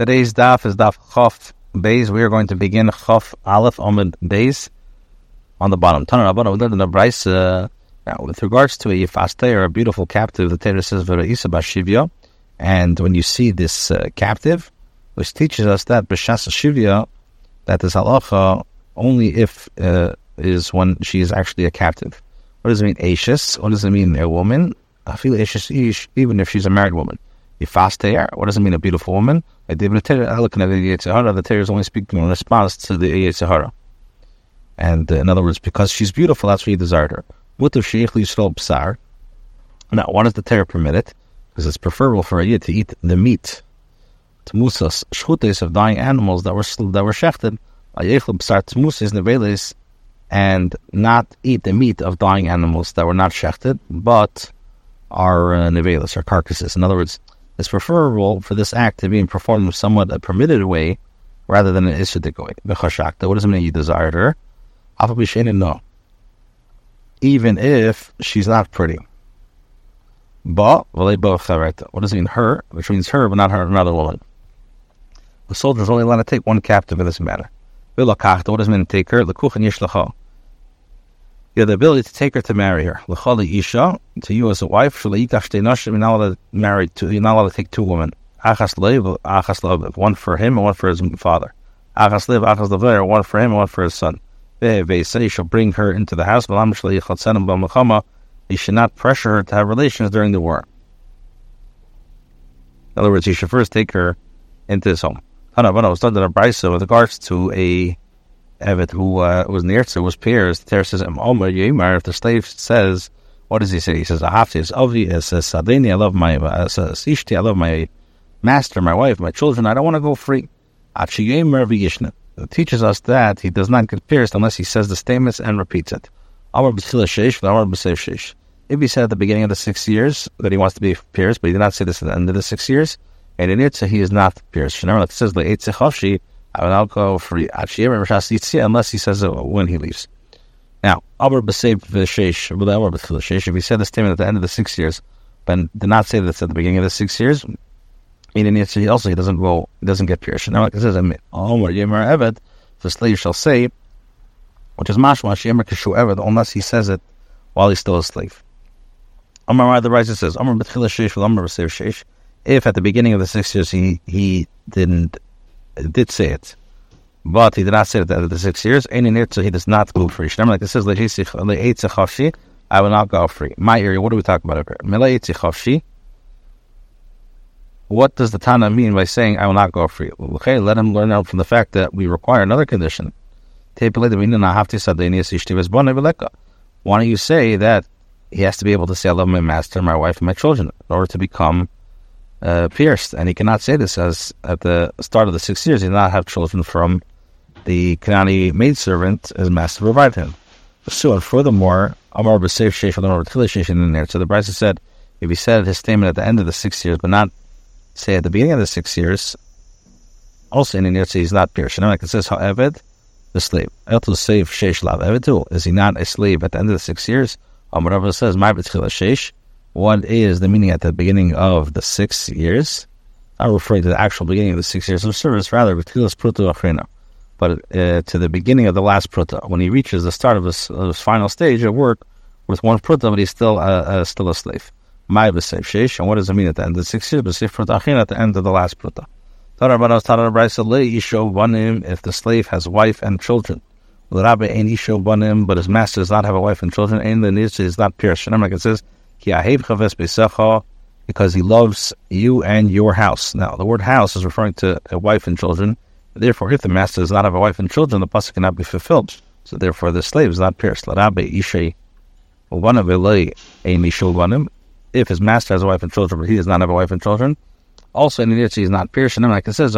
Today's daf is daf Chof Beis. We are going to begin Chof Aleph Omid Beis on the bottom. Tana Rabbanah, we learned in the Brisa, uh, now, with regards to a Yifaste or a beautiful captive, the Torah says Isa Bashivya. And when you see this uh, captive, which teaches us that B'Shas Shivya, that is halacha only if uh, is when she is actually a captive. What does it mean, Ashes? What does it mean, a woman? I feel Ashes ish, even if she's a married woman. Yifaste, what does it mean, a beautiful woman? The Torah is only speaking in response to the Yetzer Hara. And uh, in other words, because she's beautiful, that's why he desired her. Mutter sheich yisrael psar. Now, why does the Torah permit it? Because it's preferable for a yid to eat the meat, to musas, shchutes of dying animals that were that were shechted, psar tmusas neveles, and not eat the meat of dying animals that were not shechted, but are uh, or carcasses. In other words, it's preferable for this act to be performed in somewhat a permitted way rather than an issudik way. What does it mean you desired her? No. Even if she's not pretty. But, what does it mean her? Which means her, but not her, another woman. The soldier is only allowed to take one captive in this manner. What does it mean take her? You have the ability to take her to marry her. Isha, to you as a wife, you're not allowed to marry two, you're not allowed to take two women. Achas leiv, achas one for him and one for his father. Achas leiv, achas one for him and one for his son. You shall bring her into the house, you should not pressure her to have relations during the war. In other words, you should first take her into his home. Was brisa with regards to a Evet, who uh, was near to, was Piers. The Torah says, Yimar, if the slave says, what does he say? He says, Ahafti is Avi, it says, Sadeni, I love my, uh, Sishti, I love my master, my wife, my children, I don't want to go free. It teaches us that he does not get pierced unless he says the statements and repeats it. If he said at the beginning of the six years that he wants to be pierced, but he did not say this at the end of the six years, and in Itza he is not pierced. Remember, it says the Will go for unless he says it when he leaves. Now, if he said the statement at the end of the six years, but did not say this at the beginning of the six years, meaning he also he doesn't go doesn't get pierced. Now, like it says, Omer Yemer Eved, the slave shall say, which is mashma Yemer Kishu Eved, unless he says it while he's still a slave. Amar the writer says, Amar B'tchila Sheish Amar Sheish. If at the beginning of the six years he he didn't did say it, but he did not say it at the six years. And in Any so he does not go free. Remember, like this says, I will not go free. My area, what are we talking about here? What does the Tana mean by saying I will not go free? Okay, let him learn out from the fact that we require another condition. Why don't you say that he has to be able to say I love my master, my wife, and my children in order to become uh, pierced, and he cannot say this as at the start of the six years he did not have children from the Kanani maidservant as master provided him. So, and furthermore, Amar B'Seif Sheikh in there. So the Brisa said, if he said his statement at the end of the six years, but not say at the beginning of the six years, also in the he's not pierced. Know, like it says, however, the slave. Eltul Seif Sheish Lav Evetul. Is he not a slave at the end of the six years? Um, whatever says, My B'Tchila Sheish what is the meaning at the beginning of the six years. Not referring to the actual beginning of the six years of service, rather, but uh, to the beginning of the last pruta, when he reaches the start of his, of his final stage of work with one pruta, but he's still uh, uh, still a slave. My sheish, and what does it mean at the end of the six years? B'seif pruta at the end of the last pruta. If the slave has wife and children, but his master does not have a wife and children, and the is not pierced. It says, because he loves you and your house. Now, the word house is referring to a wife and children. Therefore, if the master does not have a wife and children, the pasuk cannot be fulfilled. So, therefore, the slave is not pierced. If his master has a wife and children, but he does not have a wife and children, also in the he is not pierced. And like it says,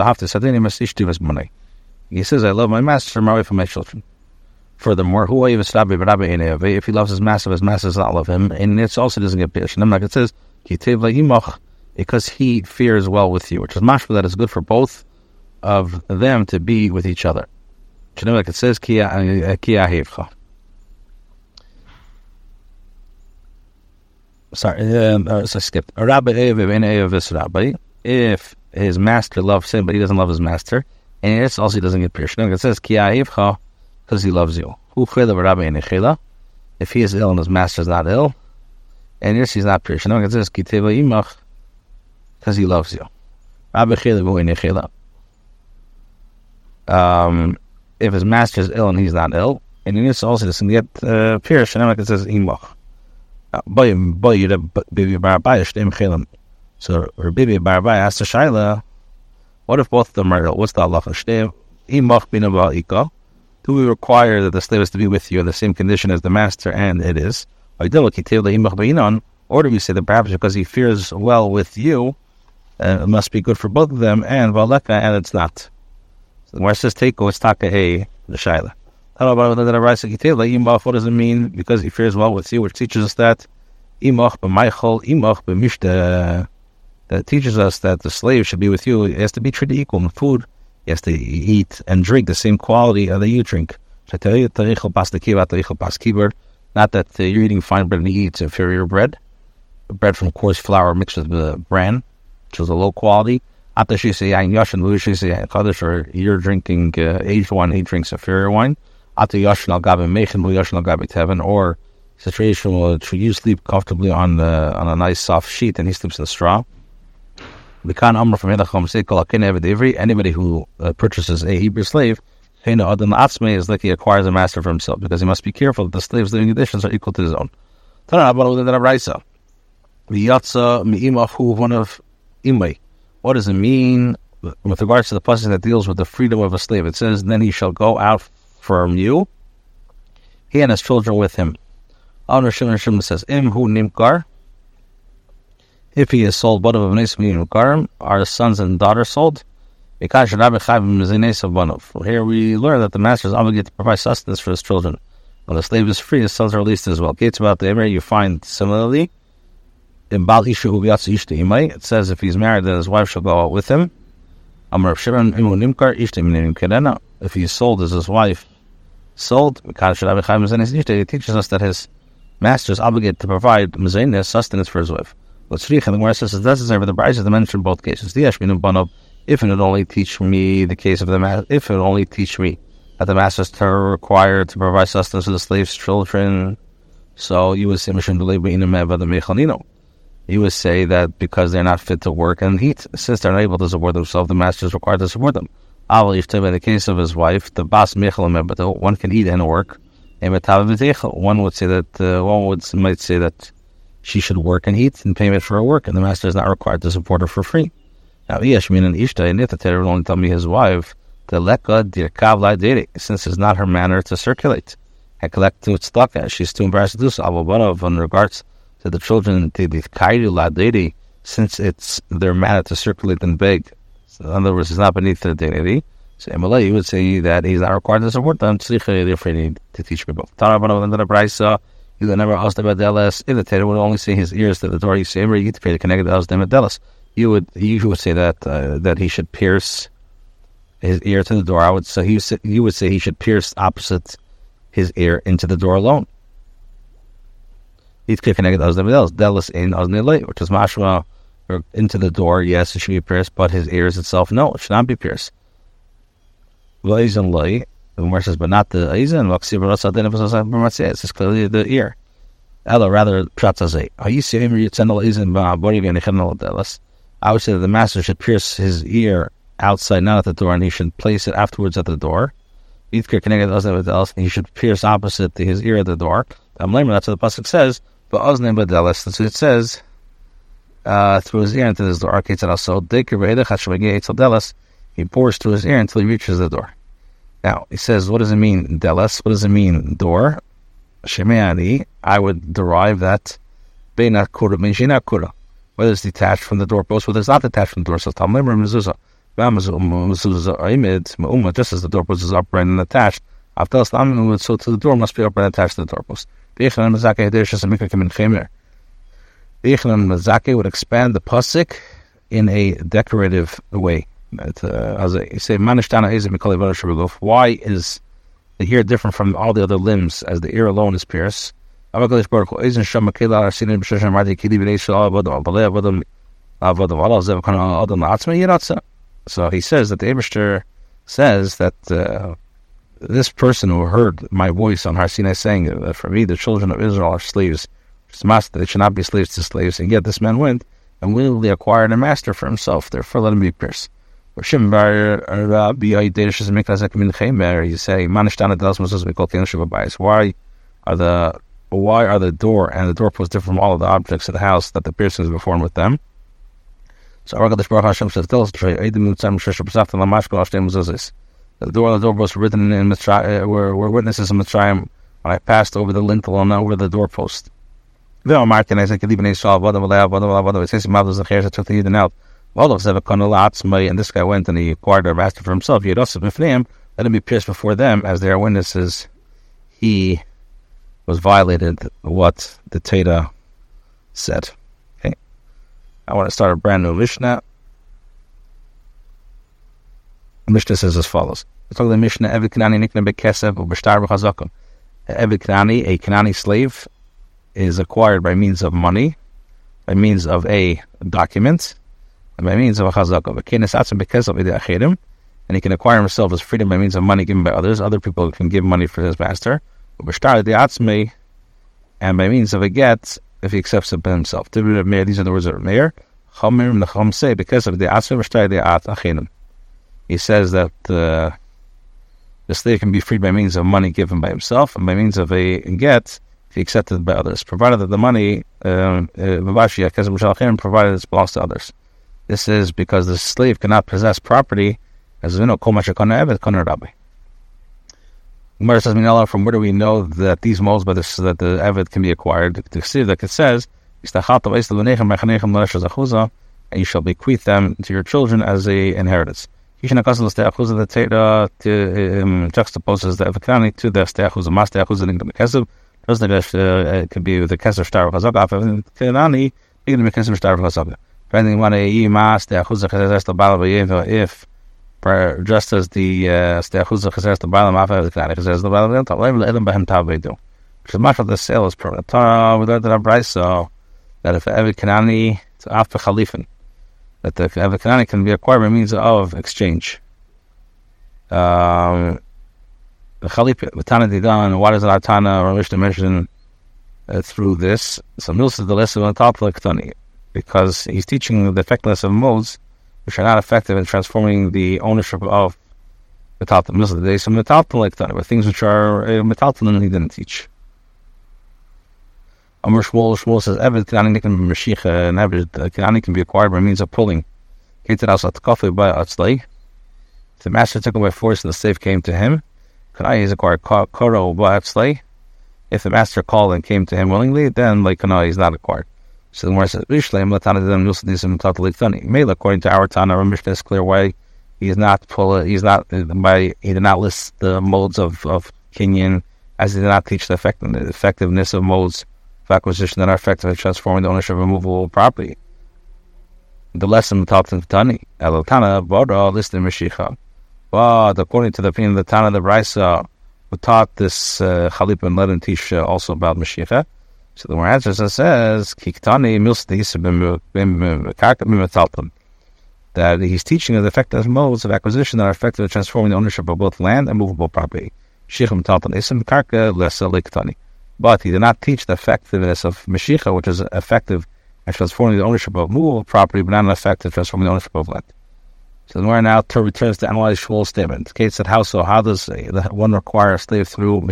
he says, I love my master, my wife, and my children. Furthermore, who if he loves his master, his master does not love him, and it also doesn't get. And like it says, because he fears well with you, which is mashma that is good for both of them to be with each other. Like it says, uh, Sorry, um, uh, so I skipped. Rabbi if his master loves him, but he doesn't love his master, and it's also he doesn't get pierced. It says because he loves you. If he is ill and his master is not ill, and yes, he's not says because he loves you. Um, if his master is ill and he's not ill, and he also doesn't get uh, and it says imach. So Rabbi Barbai asked the Shaila, what if both of them are ill? What's the halacha? Do we require that the slave is to be with you in the same condition as the master? And it is. Or do we say that perhaps because he fears well with you, uh, it must be good for both of them, and valeka, and it's not. So the says, take it's taka a the shaila. What does it mean? Because he fears well with you, which teaches us that imach b'maychol that teaches us that the slave should be with you. He has to be treated equal in food. He has to eat and drink the same quality that you drink. Not that you're eating fine bread and he eats inferior bread, bread from coarse flour mixed with the bran, which is a low quality. Or you're drinking uh, aged wine, he drinks inferior wine. Or situation where you sleep comfortably on the, on a nice soft sheet and he sleeps in the straw. Anybody who uh, purchases a Hebrew slave, is like he acquires a master for himself because he must be careful that the slave's living conditions are equal to his own. One of What does it mean with regards to the passage that deals with the freedom of a slave? It says, "Then he shall go out from you, he and his children with him." Shimon says, "Im nimkar." If he is sold, what of Garim are sons and daughters sold? Here we learn that the master is obligated to provide sustenance for his children. When the slave is free, his sons are released as well. Gates about the Emer, you find similarly in Bal it says if he's married, then his wife shall go out with him. If he's sold, is his wife sold? It teaches us that his master is obligated to provide sustenance for his wife. What's Tzrich, and the Gemara says it's necessary for the bride to mention both cases. The Yashmin Banov, if it would only teach me the case of the master, if it only teach me that the master is required to provide sustenance to the slave's children, so you would say Mishin the Mechanino. You would say that because they're not fit to work and heat, since they're not able to support themselves, the master is required to support them. in the case of his wife, the Bas Mechel but one can eat and work. One would say that uh, one would might say that she should work and eat in payment for her work, and the master is not required to support her for free. Now, Yashmin and Ishta, and Torah will only tell me his wife, the leka dirkav since it's not her manner to circulate. I collect to its she's too embarrassed to do so. Abu in regards to the children, the kaidu since it's their manner to circulate and beg. So in other words, it's not beneath their dignity. So Emalei, you would say that he's not required to support them. They're afraid to teach. Tarabanov and the Brisa. He would never ask about Delas. If the Torah would only see his ears to the door, you say, "Ever you to pay the connected Delas Delas." You would you would say that uh, that he should pierce his ear to the door. I would say he you would say he should pierce opposite his ear into the door alone. He'd connected Delas Delas in Oznilay, which is mashma or into the door. Yes, it should be pierced, but his ears itself, no, it should not be pierced. The Gemara says, but not the Eizan. This is clearly the ear. Ella, rather, Pratzazay. Eizan I would say that the master should pierce his ear outside, not at the door, and he should place it afterwards at the door. He should pierce opposite his ear at the door. That's what the Pasuk says. That's what it says. Uh, through his ear into his door. He pours through his ear until he reaches the door. Now, he says, what does it mean, delas? What does it mean, door? Shemeani, I would derive that Beinat Kura means Kura. Whether it's detached from the doorpost, whether it's not detached from the door. So Talmud Mezuzah. Just as the doorpost is upright and attached, so to the door must be upright and attached to the doorpost. The Mazake would expand the pasik in a decorative way. As I say, manishtana is mikolei why is the ear different from all the other limbs as the ear alone is pierced? So he says that the Eberster says that uh, this person who heard my voice on Har saying that for me the children of Israel are slaves, master, they should not be slaves to slaves, and yet this man went and willingly acquired a master for himself. Therefore, let him be pierced. You say, Why are the why are the door and the doorpost different from all of the objects of the house that the piercings were performed with them? So Baruch Hashem says, "Tell us the door and the doorpost were written in Mitzrayim, uh, were, were witnesses in Mitzrayim when I passed over the lintel and over the doorpost. Martin, I said, even Yisrael, Vadam Aleah, Vadam Aleah, Vadam, it says, Mavos Zechir, took the out. Vadam Zevakon Alatzmai, and this guy went and he acquired a master for himself. Yet also B'fneim, let him be pierced before them as they are witnesses. He was violated what the Teda said. Okay. I want to start a brand new Mishnah. Mishnah says as follows. Let's talk the Mishnah, Evid Kanani Nikna Bekesev, Ubashtar B'chazakim. Evid Kanani, a Kanani slave, is acquired by means of money, by means of a document, by means of a chazakah. And he can acquire himself his freedom by means of money given by others. Other people can give money for his master. And by means of a get, if he accepts it by himself. These are the words of Meir. Because of the atzme He says that uh, the slave can be freed by means of money given by himself and by means of a get if he accepted by others, provided that the money, um, uh, provided it belongs to others. This is because the slave cannot possess property as we know, Gemara says, from where do we know that these moles by this that the Evid can be acquired? The see that it says, and you shall bequeath them to your children as a inheritance. The Teda um, juxtaposes the Evikani to the Steachuz, Mas Steachuz, and the Kesub, doesn't it, uh, could be Kesser Star of Chazak, Kenani, make Star of Chazak. The the if just as the Steachuz Chazak, the the Kenani Chazak, the Bala, the Level Edom Behem Tabedu. Which is much of the sale is permanent. Torah, we learned in our so that if every Kanani, it's after Khalifin, that the every Kanani can be acquired by means of exchange. Um, the Chalip, the Tana Didan, why does our Tana or Mishnah mention uh, through this? So Milsa the lesson on top of Ktani, because he's teaching the effectiveness of modes which are not effective in transforming the ownership of Metalton. Milsa the day, so Metalton like Ktani, but things which are uh, Metalton he didn't teach. Amr Shmuel, Shmuel says, Eved Kanani can be Mashiach, and Eved Kanani can be acquired by means of pulling. Kated out at coffee by Atzlay. The master took him by force and the slave came to him. Kanai is acquired Koro Ba'atzlay. If the master called and came to him willingly, then like Kanai is not acquired. So the Gemara says, Rishlem Latana Dem Nusadisim Tatalik Mela, according to our Tana, our Mishnah is clear why he is not pull he's not by he did not list the modes of, of Kenyan as he did not teach the, effect, the effectiveness of modes of acquisition that are effective in transforming the ownership of movable property. The lesson taught in Tani, Elotana, Bodo, listed Mashiach. But according to the opinion of the Tana the Brisa, who taught this uh, Chalip and let him teach uh, also about Mashiach. So the more answers says, Kiktani that he's teaching the effective modes of acquisition that are effective in transforming the ownership of both land and movable property. Isim karka uh, liktani. But he did not teach the effectiveness of Mashiach, which is effective at transforming the ownership of movable property, but not an effective transforming the ownership of land. So the Gemara now returns to analyze Shmuel's statement. Kate said, "How so? How does uh, one require a slave through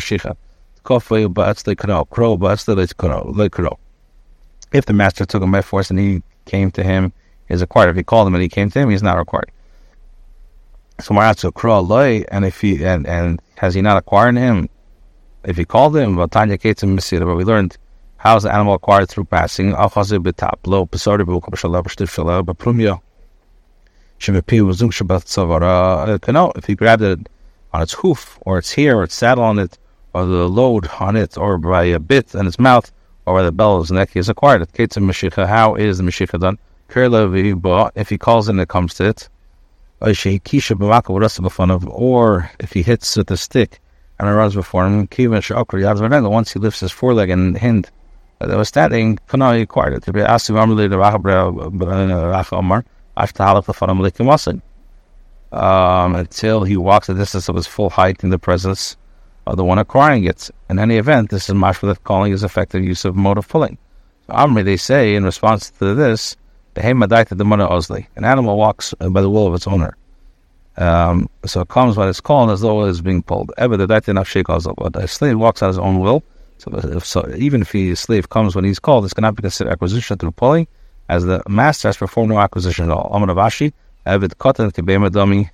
Mashiach? If the master took him by force and he came to him, is acquired. If he called him and he came to him, he's not required. So Maratzu Kro loy, and if he and and has he not acquired him? If he called him, but Tanya Kates and But we learned how is the animal acquired through passing? If he grabbed it on its hoof, or its hair, or its saddle on it, or the load on it, or by a bit in its mouth, or by the bell of his neck, he has acquired it. How is the Mashiach done? If he calls and it comes to it, or if he hits with a stick and it runs before him, once he lifts his foreleg and hind uh, that was standing, he acquired it. To be. Um, until he walks the distance of his full height in the presence the one acquiring it. In any event, this is mashma that calling is effective use of mode of pulling. So Amri, they say in response to this, the Hemadaita the Mana Ozli. An animal walks by the will of its owner. Um, so it comes when it's called as though it is being pulled. Ever the Daita Nafshik But a slave walks on his own will. So, if, so even if his slave comes when he's called, this cannot be considered acquisition through pulling, as the master has performed no acquisition at all. Amanavashi, Evid Kotan Kibema Dami,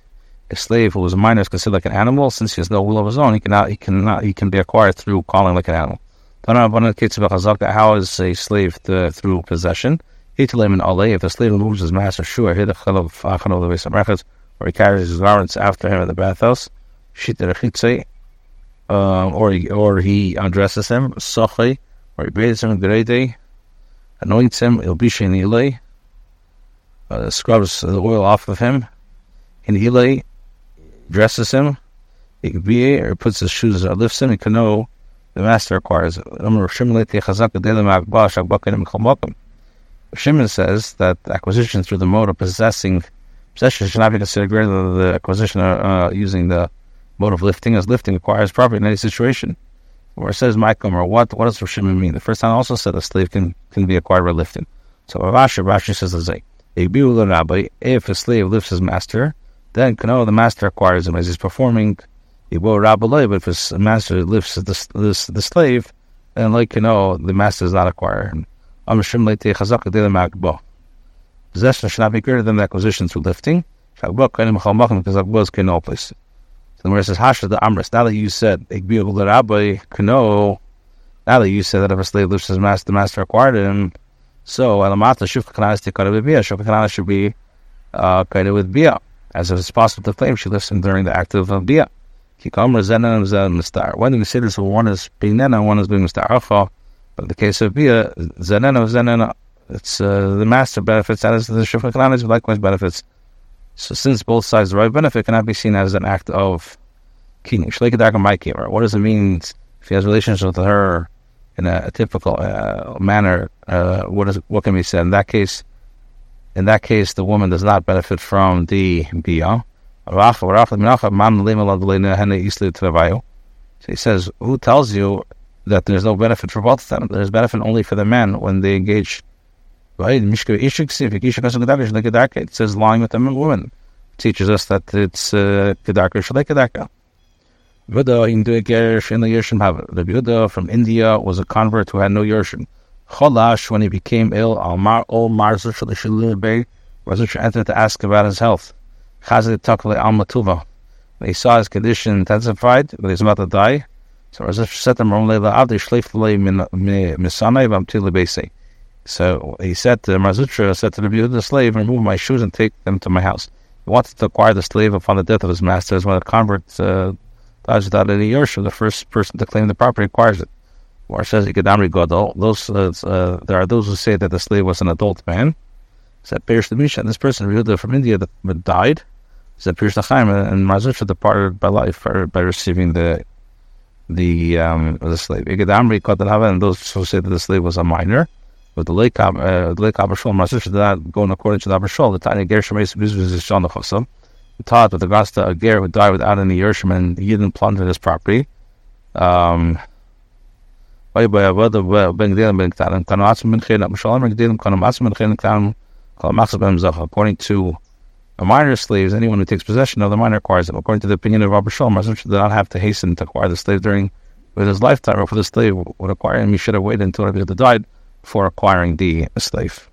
a slave who is a minor is considered like an animal, since he has no will of his own, he cannot he cannot he can be acquired through calling like an animal. How is a slave through possession? If the slave removes his master, sure, Records, or he carries his garments after him at the bathhouse, uh, or he, or he undresses him, or he bathes him in anoints him, ilbishin uh, scrubs the oil off of him, in ilay, dresses him, it be or puts his shoes or lifts him, he can know the master acquires. Shimon says that acquisition through the mode of possessing possession should not be considered greater than the acquisition uh, using the mode of lifting, as lifting acquires property in any situation. Where it says Maikom or what, what does Shimon mean? The first time also said a slave can, can be acquired by lifting. So Rashi, Rashi says the. If a slave lifts his master, then Kano, the master acquires him as he's performing Ibo Rabbalay, but if his master lifts the, the, the slave, then like know, the master does not acquire him. Possession should not be greater than the acquisition through lifting. Because Akbos can no place. So the Gemara says, Hasha the Amris. Now that you said, Kano, now that you said that if a slave lifts his master, the master acquired him, so Alamata Shufka Kanas Tikara Bia, Shufka should be uh, with Bia as it's possible to claim she him during the act of Bia. When we say this, one is being Nena, one is being Mistar. But in the case of Bia, Zanena, Zanena, it's uh, the master benefits, that is the Shufra Kalanis likewise benefits. So since both sides right benefit cannot be seen as an act of keening. What does it mean if he has relations with her in a, a typical uh, manner? Uh, what is what can be said in that case? In that case, the woman does not benefit from the bia. So he says, who tells you that there's no benefit for both of them? There's benefit only for the men when they engage. It says lying with the woman. It teaches us that it's kedarka shalei kedarka. Yehuda from India was a convert who had no Yershim. When he became ill, Almar Ol Marzer Shalishilubei, Razusha entered to ask about his health. Chazit Takle Al. When he saw his condition intensified, that he's about to die, so Razusha said to him, Avdi Misanai. So he said to Mar Zutra, said to the, the slave, remove my shoes and take them to my house. He wanted to acquire the slave upon the death of his master, as when a convert uh, dies without any Yershim, the first person to claim the property acquires it or says Ikadamri Godol, those uh, uh, there are those who say that the slave was an adult man. Said Pirish Misha, this person Yehuda from India that died. Said Pirish Chaim and Mazusha departed by life by receiving the the um, the slave. Ikadamri Kotanava, and those who say that the slave was a minor. But the Lake uh, Lake Abashol Mazusha did not go in according to the Abashol. The tiny Gershom is Shon the. Taught with the Gasta Ger who died without any Yershim and he didn't plunder his property. Um, according to a minor slaves, anyone who takes possession of the minor acquires them. According to the opinion of Rabbi Shalom, Rasul did not have to hasten to acquire the slave during his lifetime, or for the slave would acquire him, he should have waited until he died before acquiring the slave.